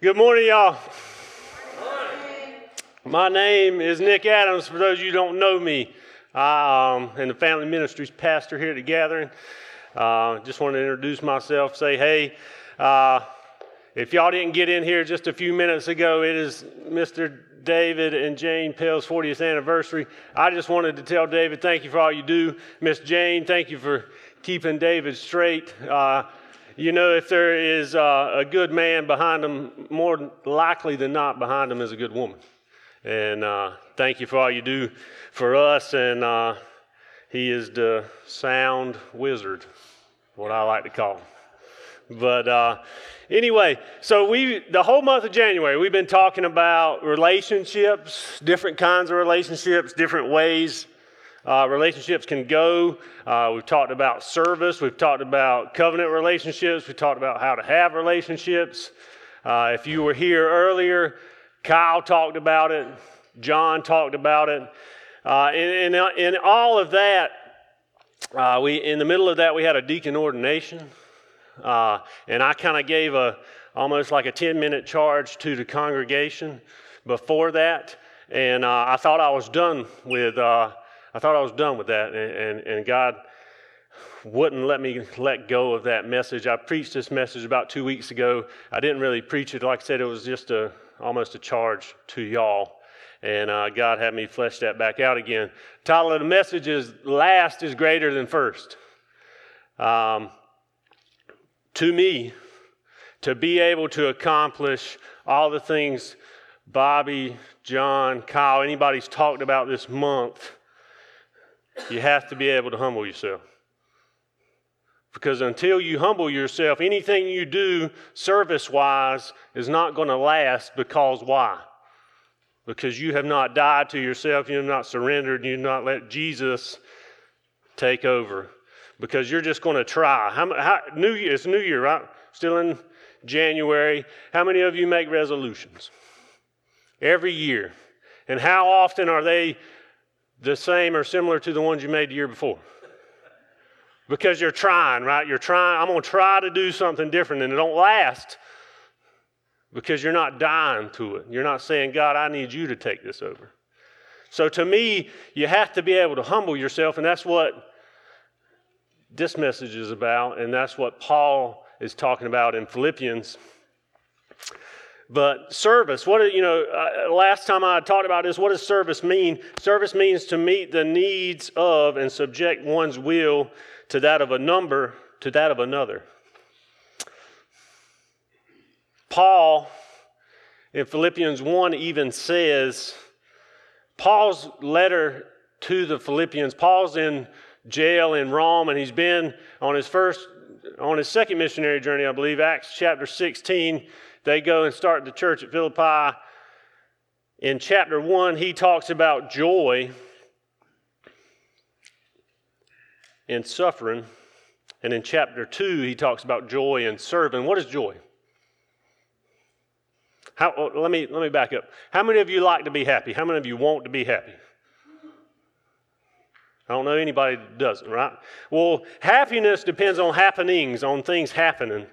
Good morning, y'all. My name is Nick Adams. For those of you who don't know me, I um, the family ministries pastor here at the gathering. Uh, just want to introduce myself, say, hey, uh, if y'all didn't get in here just a few minutes ago, it is Mr. David and Jane Pell's 40th anniversary. I just wanted to tell David, thank you for all you do. Miss Jane, thank you for keeping David straight. Uh, you know, if there is uh, a good man behind him, more likely than not, behind him is a good woman. And uh, thank you for all you do for us. And uh, he is the sound wizard, what I like to call him. But uh, anyway, so we the whole month of January we've been talking about relationships, different kinds of relationships, different ways uh, relationships can go. Uh, we've talked about service. We've talked about covenant relationships. We've talked about how to have relationships. Uh, if you were here earlier, Kyle talked about it. John talked about it. Uh, in, in, all of that, uh, we in the middle of that we had a deacon ordination, uh, and I kind of gave a almost like a 10 minute charge to the congregation before that, and I thought I was done with I thought I was done with that, and, and, and God wouldn't let me let go of that message. I preached this message about two weeks ago. I didn't really preach it. Like I said, it was just a almost a charge to y'all. And uh, God had me flesh that back out again. Title of the message is Last is Greater Than First. Um, to me, to be able to accomplish all the things Bobby, John, Kyle, anybody's talked about this month, you have to be able to humble yourself. Because until you humble yourself, anything you do service wise is not going to last because why? Because you have not died to yourself, you have not surrendered, you have not let Jesus take over. Because you're just going to try. How, how, new year, it's New Year, right? Still in January. How many of you make resolutions? Every year. And how often are they the same or similar to the ones you made the year before. Because you're trying, right? You're trying, I'm going to try to do something different, and it don't last because you're not dying to it. You're not saying, God, I need you to take this over. So to me, you have to be able to humble yourself, and that's what this message is about, and that's what Paul is talking about in Philippians. But service, what you know, uh, last time I talked about this, what does service mean? Service means to meet the needs of and subject one's will to that of a number to that of another. Paul in Philippians 1 even says, Paul's letter to the Philippians, Paul's in jail in Rome and he's been on his first, on his second missionary journey, I believe, Acts chapter 16 they go and start the church at Philippi. In chapter 1, he talks about joy in suffering. And in chapter 2, he talks about joy in serving. What is joy? How, oh, let, me, let me back up. How many of you like to be happy? How many of you want to be happy? I don't know anybody that doesn't, right? Well, happiness depends on happenings, on things happening.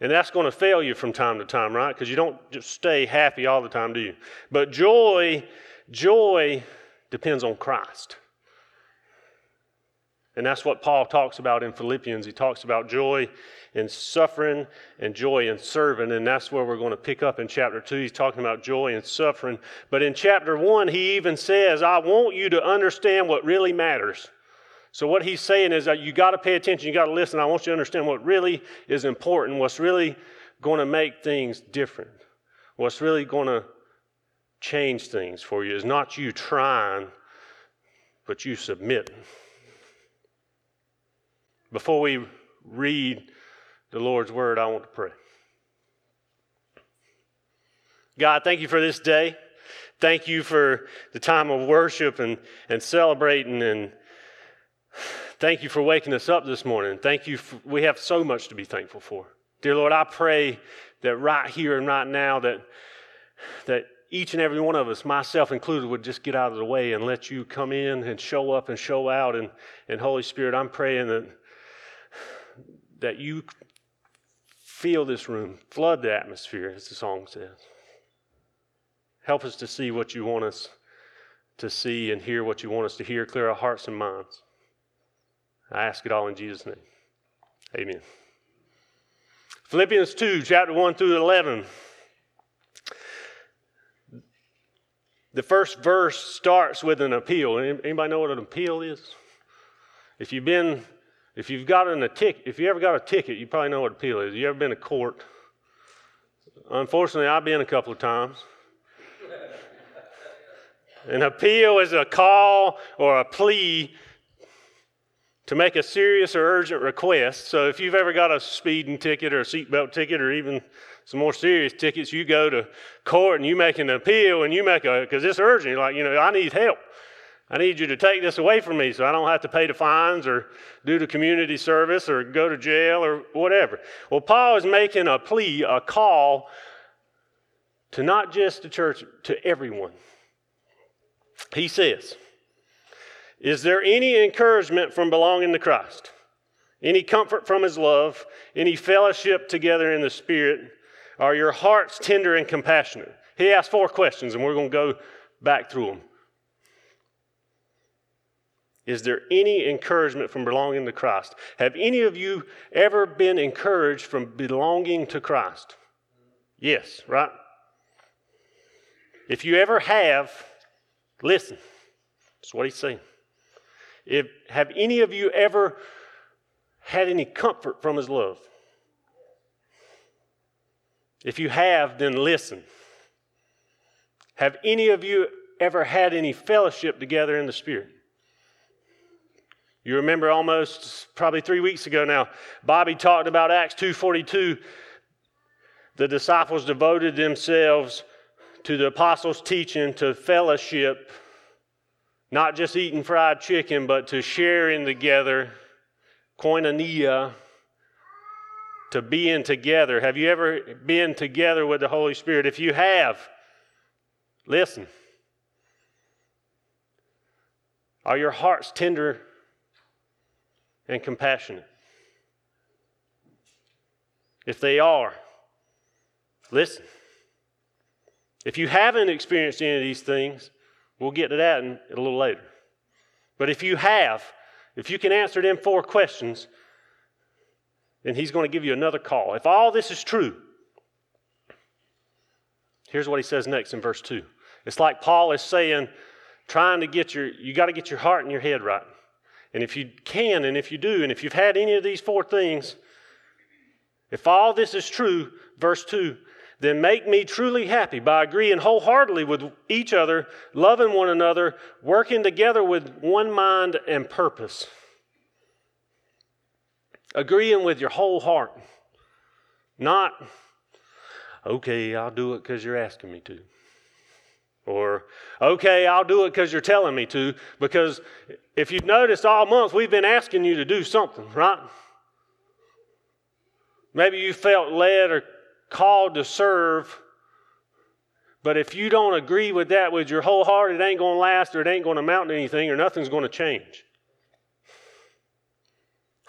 And that's going to fail you from time to time, right? Because you don't just stay happy all the time, do you? But joy, joy depends on Christ. And that's what Paul talks about in Philippians. He talks about joy in suffering and joy in serving. And that's where we're going to pick up in chapter 2. He's talking about joy and suffering. But in chapter 1, he even says, I want you to understand what really matters. So, what he's saying is that you got to pay attention, you got to listen. I want you to understand what really is important, what's really going to make things different, what's really going to change things for you is not you trying, but you submitting. Before we read the Lord's word, I want to pray. God, thank you for this day. Thank you for the time of worship and, and celebrating and Thank you for waking us up this morning. Thank you. For, we have so much to be thankful for. Dear Lord, I pray that right here and right now that that each and every one of us, myself included, would just get out of the way and let you come in and show up and show out. And, and Holy Spirit, I'm praying that, that you fill this room, flood the atmosphere, as the song says. Help us to see what you want us to see and hear what you want us to hear. Clear our hearts and minds. I ask it all in Jesus' name. Amen. Philippians 2, chapter 1 through 11. The first verse starts with an appeal. Anybody know what an appeal is? If you've been, if you've gotten a ticket, if you ever got a ticket, you probably know what appeal is. You ever been to court? Unfortunately, I've been a couple of times. An appeal is a call or a plea to make a serious or urgent request. So if you've ever got a speeding ticket or a seatbelt ticket or even some more serious tickets, you go to court and you make an appeal and you make a, because it's urgent. You're like, you know, I need help. I need you to take this away from me so I don't have to pay the fines or do the community service or go to jail or whatever. Well, Paul is making a plea, a call to not just the church, to everyone. He says, Is there any encouragement from belonging to Christ? Any comfort from his love? Any fellowship together in the Spirit? Are your hearts tender and compassionate? He asked four questions, and we're going to go back through them. Is there any encouragement from belonging to Christ? Have any of you ever been encouraged from belonging to Christ? Yes, right? If you ever have, listen. That's what he's saying. If, have any of you ever had any comfort from his love? If you have, then listen. Have any of you ever had any fellowship together in the Spirit? You remember almost probably three weeks ago now, Bobby talked about Acts 2.42. The disciples devoted themselves to the apostles' teaching, to fellowship, not just eating fried chicken, but to sharing together, koinonia, to being together. Have you ever been together with the Holy Spirit? If you have, listen. Are your hearts tender and compassionate? If they are, listen. If you haven't experienced any of these things, we'll get to that in, a little later. But if you have, if you can answer them four questions, then he's going to give you another call. If all this is true, here's what he says next in verse 2. It's like Paul is saying, trying to get your, you got to get your heart and your head right. And if you can, and if you do, and if you've had any of these four things, if all this is true, verse 2, then make me truly happy by agreeing wholeheartedly with each other, loving one another, working together with one mind and purpose agreeing with your whole heart, not, okay, I'll do it because you're asking me to. Or, okay, I'll do it because you're telling me to. Because if you've noticed all month, we've been asking you to do something, right? Maybe you felt led or called to serve. But if you don't agree with that with your whole heart, it ain't going to last or it ain't going to amount to anything or nothing's going to change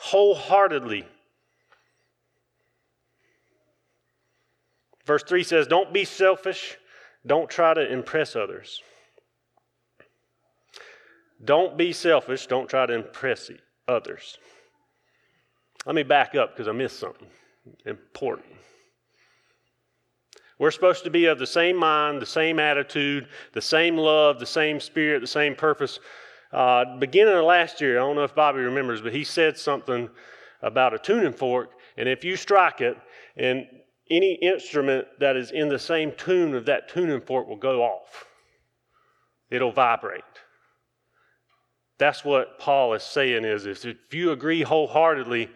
wholeheartedly. Verse 3 says, Don't be selfish. Don't try to impress others. Don't be selfish. Don't try to impress others. Let me back up because I missed something important. We're supposed to be of the same mind, the same attitude, the same love, the same spirit, the same purpose. Uh, beginning of last year, I don't know if Bobby remembers, but he said something about a tuning fork, and if you strike it, and any instrument that is in the same tune of that tuning fork will go off. It'll vibrate. That's what Paul is saying is, if you agree wholeheartedly,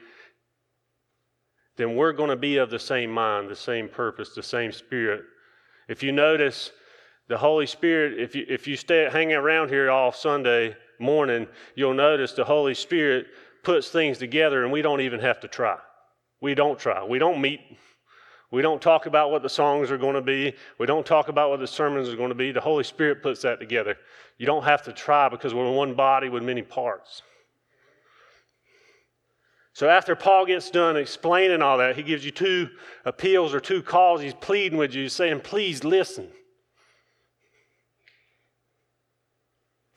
then we're going to be of the same mind, the same purpose, the same spirit. If you notice, the Holy Spirit, if you, if you stay hanging around here all Sunday, morning, you'll notice the Holy Spirit puts things together and we don't even have to try. We don't try. We don't meet. We don't talk about what the songs are going to be. We don't talk about what the sermons are going to be. The Holy Spirit puts that together. You don't have to try because we're one body with many parts. So after Paul gets done explaining all that, he gives you two appeals or two calls. He's pleading with you, saying, Please listen.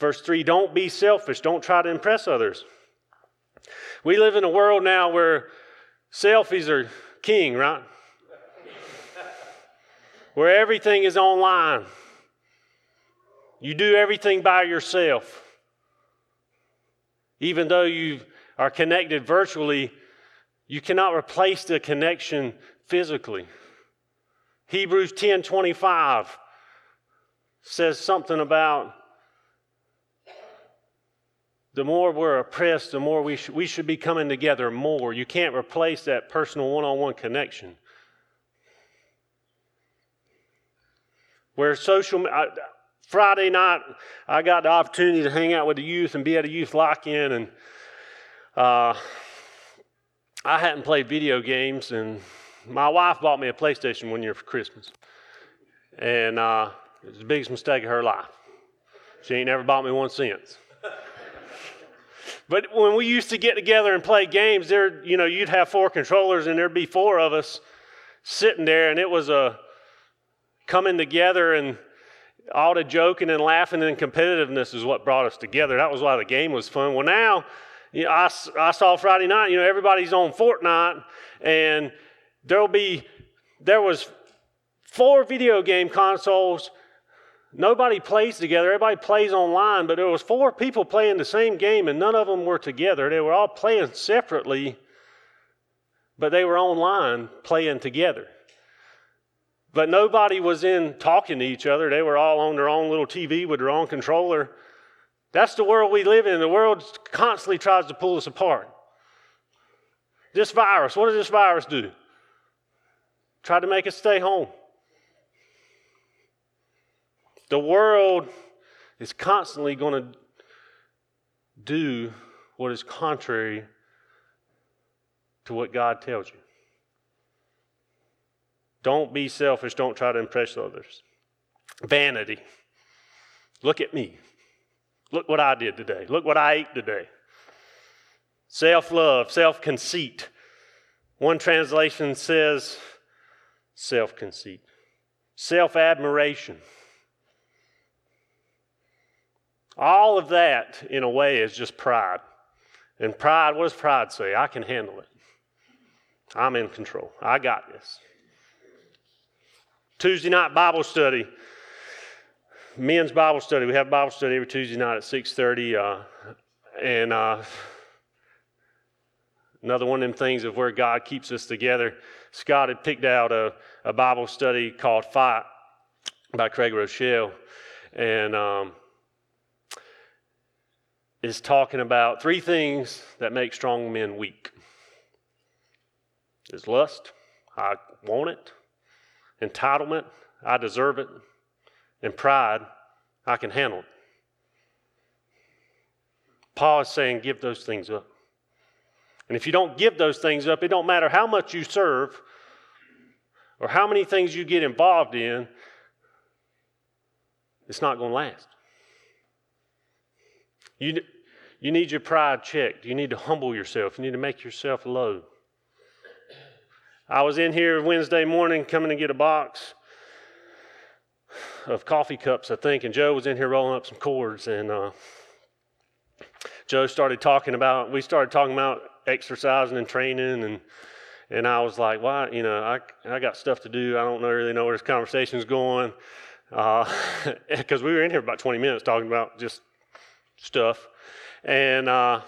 Verse 3 Don't be selfish, don't try to impress others. We live in a world now where selfies are king, right? where everything is online. You do everything by yourself. Even though you are connected virtually, you cannot replace the connection physically. Hebrews 10:25 says something about the more we're oppressed, the more we, sh- we should be coming together more. You can't replace that personal one on one connection. Where social, I, Friday night, I got the opportunity to hang out with the youth and be at a youth lock in, and uh, I hadn't played video games, and my wife bought me a PlayStation one year for Christmas. And uh, it was the biggest mistake of her life. She ain't never bought me one since. but when we used to get together and play games, there, you know, you'd have four controllers, and there'd be four of us sitting there, and it was a coming together and all the joking and laughing and competitiveness is what brought us together. That was why the game was fun. Well, now, you know, I, I saw Friday night, you know, everybody's on Fortnite, and there'll be, there was four video game consoles. Nobody plays together. Everybody plays online, but there was four people playing the same game, and none of them were together. They were all playing separately, but they were online playing together. But nobody was in talking to each other. They were all on their own little TV with their own controller. That's the world we live in. The world constantly tries to pull us apart. This virus, what does this virus do? Try to make us stay home. The world is constantly going to do what is contrary to what God tells you. Don't be selfish. Don't try to impress others. Vanity. Look at me. Look what I did today. Look what I ate today. Self love, self conceit. One translation says self conceit, self admiration. All of that, in a way, is just pride. And pride, what does pride say? I can handle it. I'm in control. I got this. Tuesday night Bible study. Men's Bible study. We have Bible study every Tuesday night at 6:30. Uh, and uh, another one of them things of where God keeps us together. Scott had picked out a, a Bible study called Fight by Craig Groeschel. And um, is talking about three things that make strong men weak. Is lust, I want it entitlement, I deserve it, and pride, I can handle it. Paul is saying, give those things up. And if you don't give those things up, it don't matter how much you serve or how many things you get involved in, it's not going to last. You, you need your pride checked. You need to humble yourself. You need to make yourself low. I was in here Wednesday morning coming to get a box of coffee cups, I think, and Joe was in here rolling up some cords, and uh, Joe started talking about. We started talking about exercising and training, and and I was like, "Why? You know, I I got stuff to do. I don't really know where this conversation's going." Because uh, we were in here about 20 minutes talking about just stuff, and uh,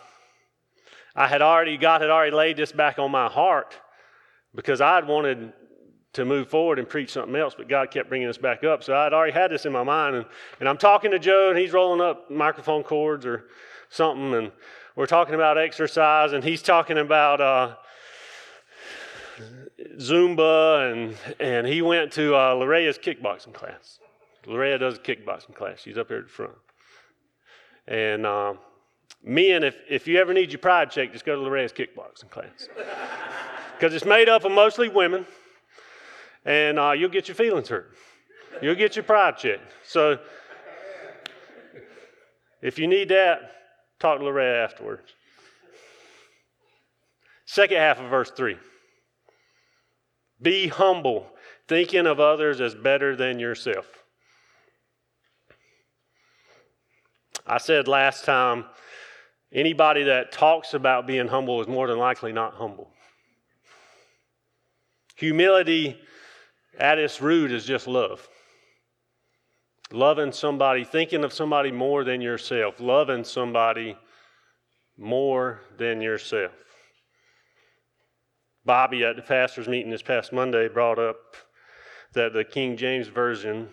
I had already God had already laid this back on my heart because I'd wanted to move forward and preach something else, but God kept bringing us back up. So I'd already had this in my mind. And, and I'm talking to Joe, and he's rolling up microphone cords or something, and we're talking about exercise, and he's talking about uh, Zumba, and, and he went to uh, kickboxing class. Lorea does a kickboxing class. She's up here at the front. And uh, men, if, if you ever need your pride check, just go to Lorea's kickboxing class because it's made up of mostly women, and uh, you'll get your feelings hurt. You'll get your pride checked. So if you need that, talk to Loretta afterwards. Second half of verse 3. Be humble, thinking of others as better than yourself. I said last time anybody that talks about being humble is more than likely not humble. Humility at its root is just love. Loving somebody, thinking of somebody more than yourself, loving somebody more than yourself. Bobby at the pastor's meeting this past Monday brought up that the King James Version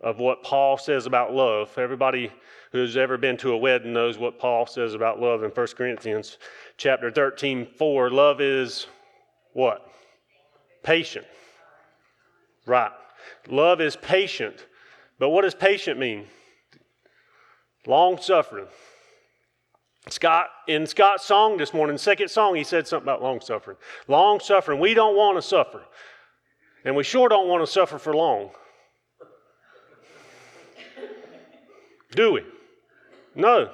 of what Paul says about love. Everybody who's ever been to a wedding knows what Paul says about love in 1 Corinthians chapter 13, 4. Love is what? Patient. Right. Love is patient. But what does patient mean? Long suffering. Scott, in Scott's song this morning, second song, he said something about long suffering. Long suffering. We don't want to suffer. And we sure don't want to suffer for long. Do we? No.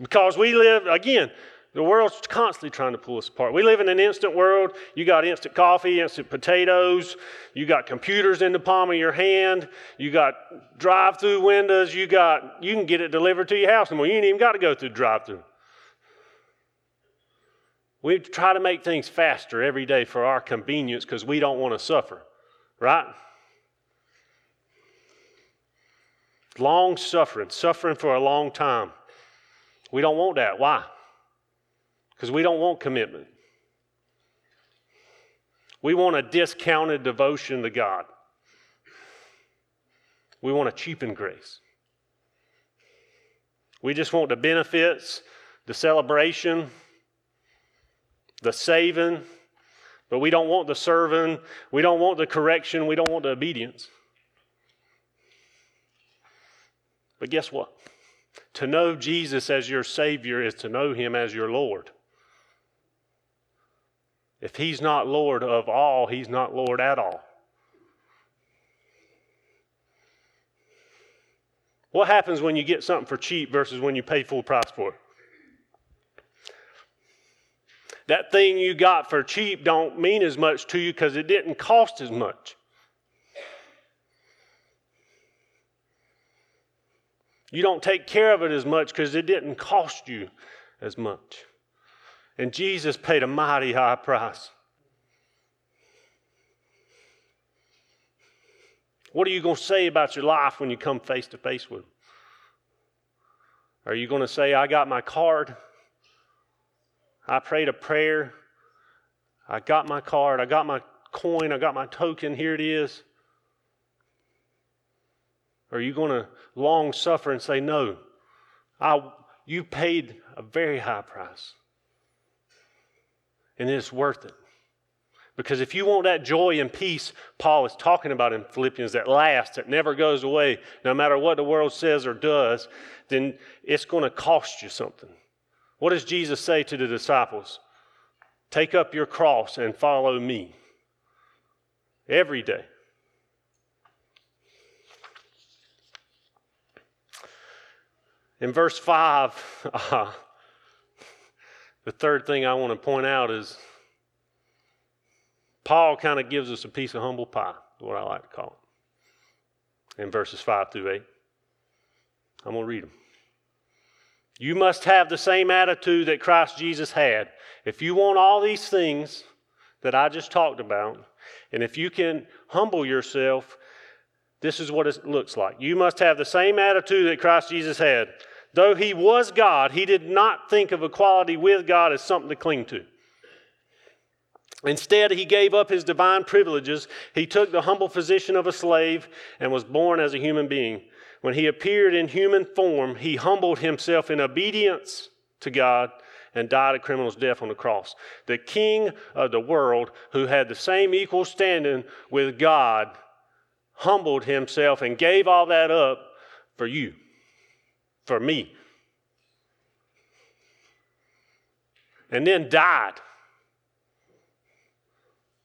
Because we live, again, the world's constantly trying to pull us apart. We live in an instant world. You got instant coffee, instant potatoes. You got computers in the palm of your hand. You got drive-through windows. You got you can get it delivered to your house anymore. You ain't even got to go through drive-through. We try to make things faster every day for our convenience because we don't want to suffer, right? Long suffering, suffering for a long time. We don't want that. Why? Because we don't want commitment. We want a discounted devotion to God. We want a cheapened grace. We just want the benefits, the celebration, the saving, but we don't want the serving. We don't want the correction. We don't want the obedience. But guess what? To know Jesus as your Savior is to know Him as your Lord. If he's not Lord of all, he's not Lord at all. What happens when you get something for cheap versus when you pay full price for it? That thing you got for cheap don't mean as much to you because it didn't cost as much. You don't take care of it as much because it didn't cost you as much. And Jesus paid a mighty high price. What are you going to say about your life when you come face to face with Him? Are you going to say, I got my card? I prayed a prayer. I got my card. I got my coin. I got my token. Here it is. Are you going to long suffer and say, No, I, you paid a very high price and it's worth it. Because if you want that joy and peace Paul is talking about in Philippians that lasts, that never goes away, no matter what the world says or does, then it's going to cost you something. What does Jesus say to the disciples? Take up your cross and follow me every day. In verse 5, uh, the third thing I want to point out is Paul kind of gives us a piece of humble pie, what I like to call it, in verses 5 through 8. I'm going to read them. You must have the same attitude that Christ Jesus had. If you want all these things that I just talked about, and if you can humble yourself, this is what it looks like. You must have the same attitude that Christ Jesus had. Though he was God, he did not think of equality with God as something to cling to. Instead, he gave up his divine privileges. He took the humble position of a slave and was born as a human being. When he appeared in human form, he humbled himself in obedience to God and died a criminal's death on the cross. The king of the world, who had the same equal standing with God, humbled himself and gave all that up for you for me. And then died.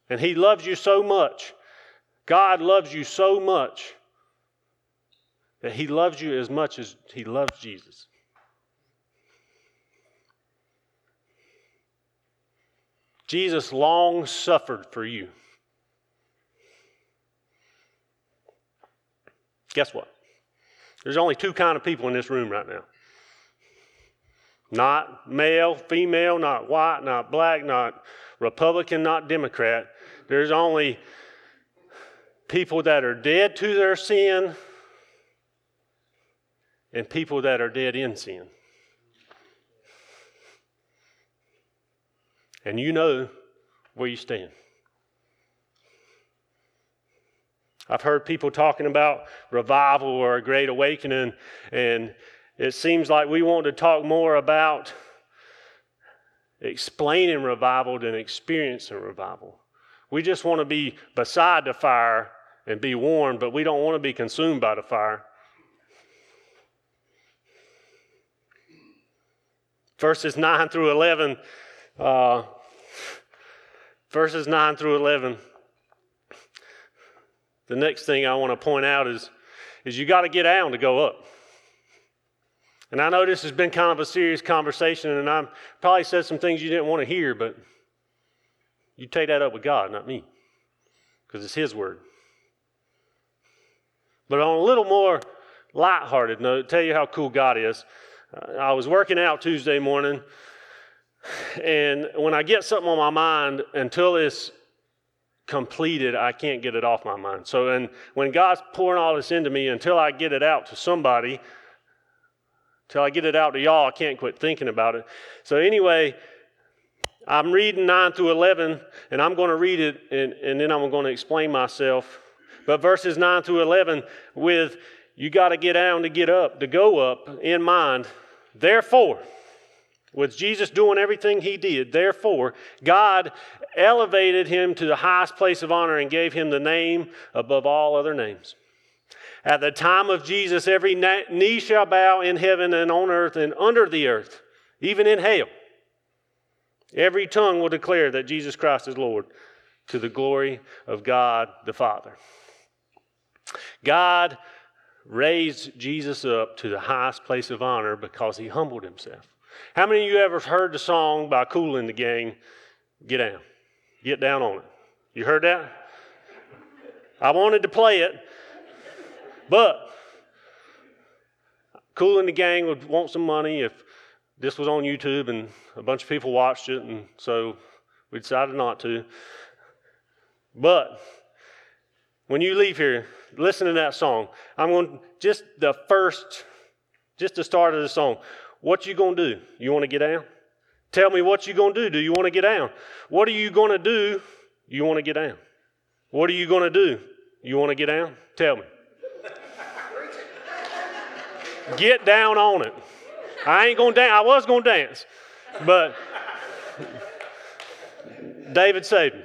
And He loves you so much. God loves you so much that He loves you as much as He loves Jesus. Jesus long suffered for you. Guess what? There's only two kind of people in this room right now. Not male, female, not white, not black, not Republican, not Democrat. There's only people that are dead to their sin and people that are dead in sin. And you know where you stand. I've heard people talking about revival or a great awakening, and it seems like we want to talk more about explaining revival than experiencing revival. We just want to be beside the fire and be warmed, but we don't want to be consumed by the fire. Verses 9 through 11, uh, verses 9 through 11. The next thing I want to point out is, is you got to get down to go up. And I know this has been kind of a serious conversation, and I probably said some things you didn't want to hear, but you take that up with God, not me, because it's His word. But on a little more light-hearted note, tell you how cool God is. I was working out Tuesday morning, and when I get something on my mind, until it's completed, I can't get it off my mind. So, and when God's pouring all this into me, until I get it out to somebody, Till I get it out to y'all, I can't quit thinking about it. So, anyway, I'm reading 9 through 11, and I'm going to read it, and, and then I'm going to explain myself. But verses 9 through 11, with you got to get down to get up, to go up in mind. Therefore, with Jesus doing everything he did, therefore, God elevated him to the highest place of honor and gave him the name above all other names at the time of Jesus, every knee shall bow in heaven and on earth and under the earth, even in hell. Every tongue will declare that Jesus Christ is Lord to the glory of God the Father. God raised Jesus up to the highest place of honor because he humbled himself. How many of you ever heard the song by Kool and the Gang, Get Down? Get down on it. You heard that? I wanted to play it, but Kool and the Gang would want some money if this was on YouTube and a bunch of people watched it, and so we decided not to. But when you leave here, listen to that song. I'm going just the first, just the start of the song. What you gonna do? You want to get down? Tell me what you're gonna do. Do you want to get down? What are you gonna do? You want to get down? What are you gonna do? You want to get down? Tell me. Get down on it. I ain't gonna dance. I was gonna dance, but David saved me.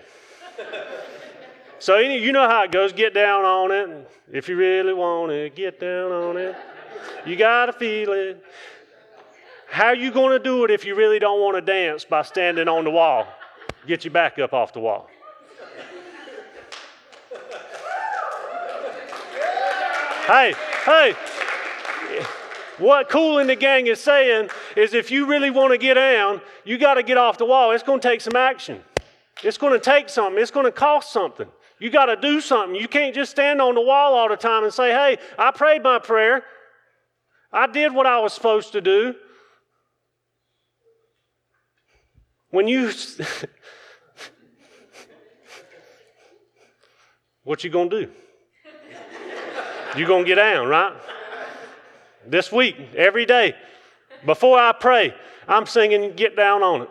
So you know how it goes. Get down on it. If you really want it, get down on it. You gotta feel it. How are you gonna do it if you really don't want to dance by standing on the wall? Get your back up off the wall. Hey, hey, what Kool in the Gang is saying is if you really want to get down, you got to get off the wall. It's going to take some action. It's going to take something. It's going to cost something. You got to do something. You can't just stand on the wall all the time and say, hey, I prayed my prayer. I did what I was supposed to do. When you what you gonna do? You gonna get down, right? This week, every day, before I pray, I'm singing Get Down on It.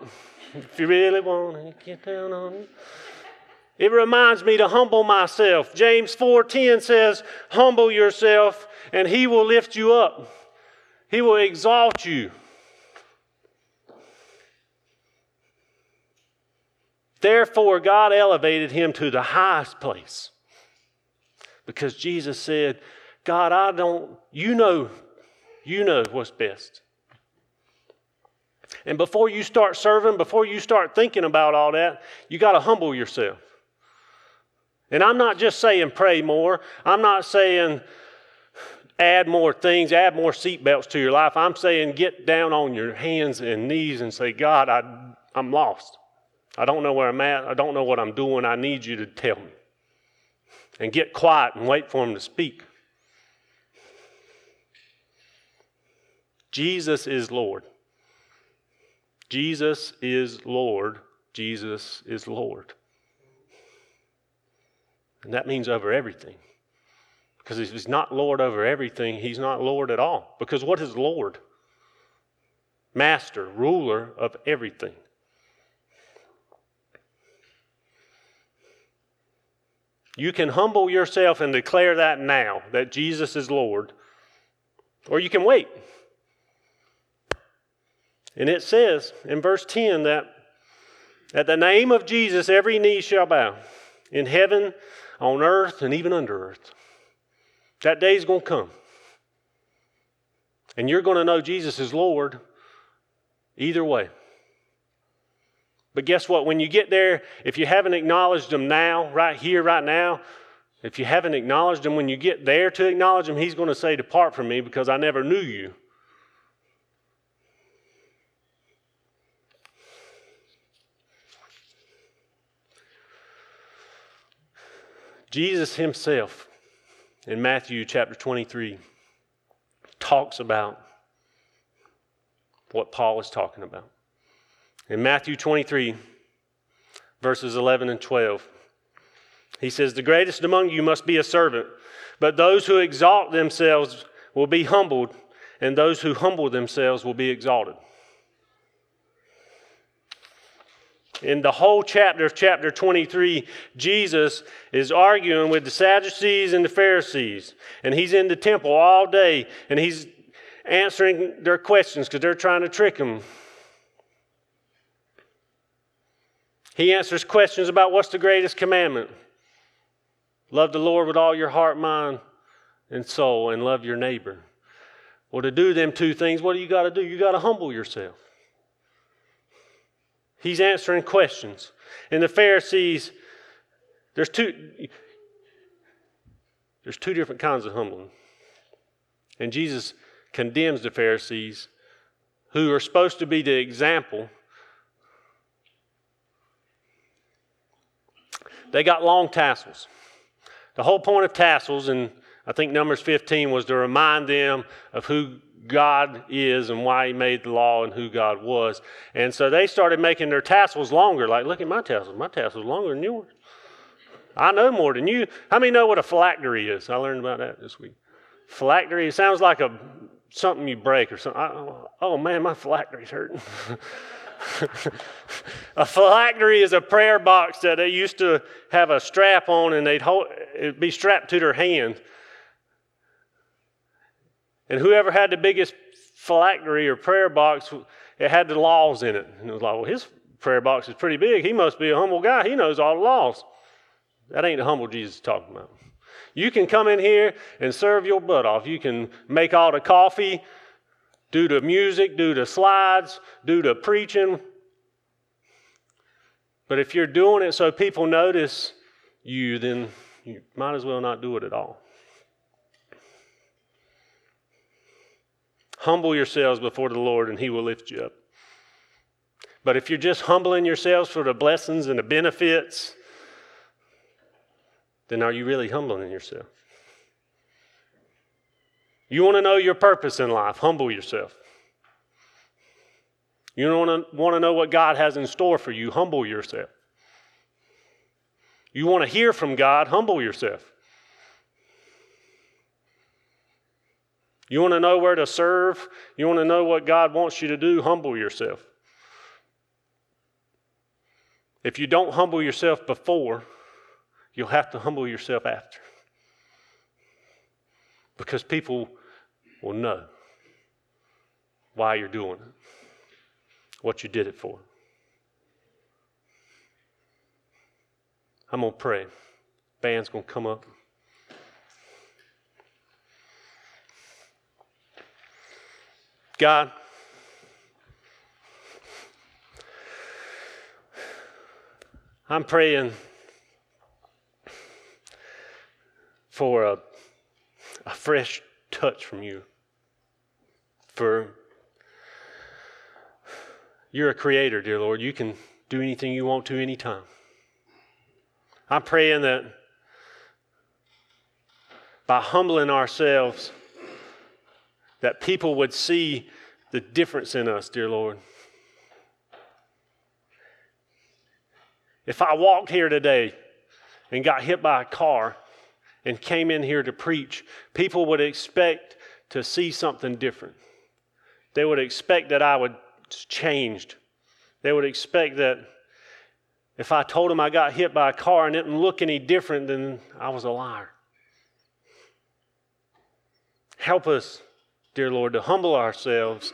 If you really want to get down on it. It reminds me to humble myself. James 4:10 says, "Humble yourself and he will lift you up. He will exalt you." Therefore God elevated him to the highest place. Because Jesus said, "God, I don't you know you know what's best. And before you start serving, before you start thinking about all that, you got to humble yourself. And I'm not just saying pray more. I'm not saying add more things, add more seatbelts to your life. I'm saying get down on your hands and knees and say, God, I, I'm lost. I don't know where I'm at. I don't know what I'm doing. I need you to tell me. And get quiet and wait for him to speak. Jesus is Lord. Jesus is Lord. Jesus is Lord. And that means over everything. Because if he's not Lord over everything, he's not Lord at all. Because what is Lord? Master, ruler of everything. You can humble yourself and declare that now, that Jesus is Lord, or you can wait. And it says in verse 10 that at the name of Jesus, every knee shall bow in heaven, on earth, and even under earth. That day is going to come. And you're going to know Jesus is Lord either way. But guess what? When you get there, if you haven't acknowledged Him now, right here, right now, if you haven't acknowledged Him, when you get there to acknowledge Him, He's going to say, Depart from me because I never knew you. Jesus himself in Matthew chapter 23 talks about what Paul is talking about. In Matthew 23, verses 11 and 12, he says, The greatest among you must be a servant, but those who exalt themselves will be humbled, and those who humble themselves will be exalted. In the whole chapter of chapter 23, Jesus is arguing with the Sadducees and the Pharisees. And he's in the temple all day and he's answering their questions because they're trying to trick him. He answers questions about what's the greatest commandment love the Lord with all your heart, mind, and soul, and love your neighbor. Well, to do them two things, what do you got to do? You got to humble yourself. He's answering questions. And the Pharisees, there's two, there's two different kinds of humbling. And Jesus condemns the Pharisees who are supposed to be the example. They got long tassels. The whole point of tassels, and I think Numbers 15 was to remind them of who God is and why He made the law and who God was. And so they started making their tassels longer. Like, look at my tassels. My tassels longer than yours. I know more than you. How many know what a phylactery is? I learned about that this week. Phylactery, sounds like a something you break or something. I, oh man, my phylactery's hurting. a phylactery is a prayer box that they used to have a strap on and they'd hold, it'd be strapped to their hand. And whoever had the biggest phylactery or prayer box, it had the laws in it. And it was like, well, his prayer box is pretty big. He must be a humble guy. He knows all the laws. That ain't the humble Jesus talking about. You can come in here and serve your butt off. You can make all the coffee, do to music, due to slides, due to preaching. But if you're doing it so people notice you, then you might as well not do it at all. Humble yourselves before the Lord, and He will lift you up. But if you're just humbling yourselves for the blessings and the benefits, then are you really humbling yourself? You want to know your purpose in life, humble yourself. You don't want to know what God has in store for you, humble yourself. You want to hear from God, humble yourself. You want to know where to serve? You want to know what God wants you to do? Humble yourself. If you don't humble yourself before, you'll have to humble yourself after. Because people will know why you're doing it, what you did it for. I'm going to pray. Band's going to come up. God, I'm praying for a, a fresh touch from you. For you're a creator, dear Lord. You can do anything you want to anytime. I'm praying that by humbling ourselves, that people would see the difference in us, dear Lord. If I walked here today and got hit by a car and came in here to preach, people would expect to see something different. They would expect that I would changed. They would expect that if I told them I got hit by a car and it didn't look any different, then I was a liar. Help us, dear Lord, to humble ourselves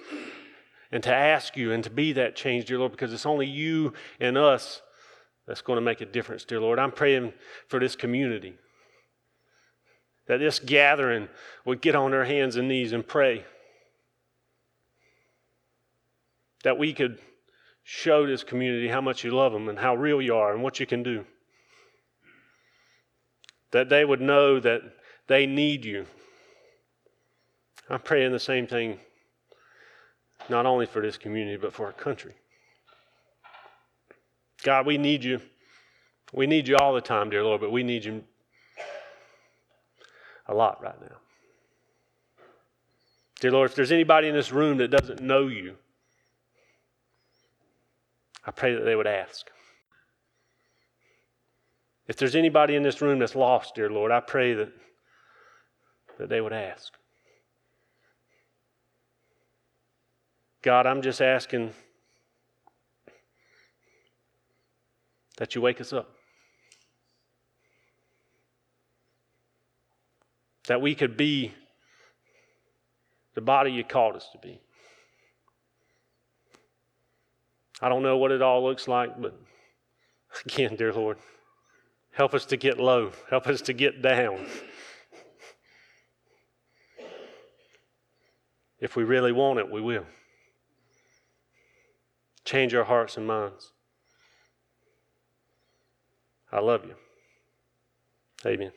and to ask you and to be that change, dear Lord, because it's only you and us that's going to make a difference, dear Lord. I'm praying for this community that this gathering would get on their hands and knees and pray. That we could show this community how much you love them and how real you are and what you can do. That they would know that they need you. I'm praying the same thing, not only for this community, but for our country. God, we need you. We need you all the time, dear Lord, but we need you a lot right now. Dear Lord, if there's anybody in this room that doesn't know you, I pray that they would ask. If there's anybody in this room that's lost, dear Lord, I pray that, that they would ask. God, I'm just asking that you wake us up. That we could be the body you called us to be. I don't know what it all looks like, but again, dear Lord, help us to get low, help us to get down. If we really want it, we will. Change our hearts and minds. I love you. Amen.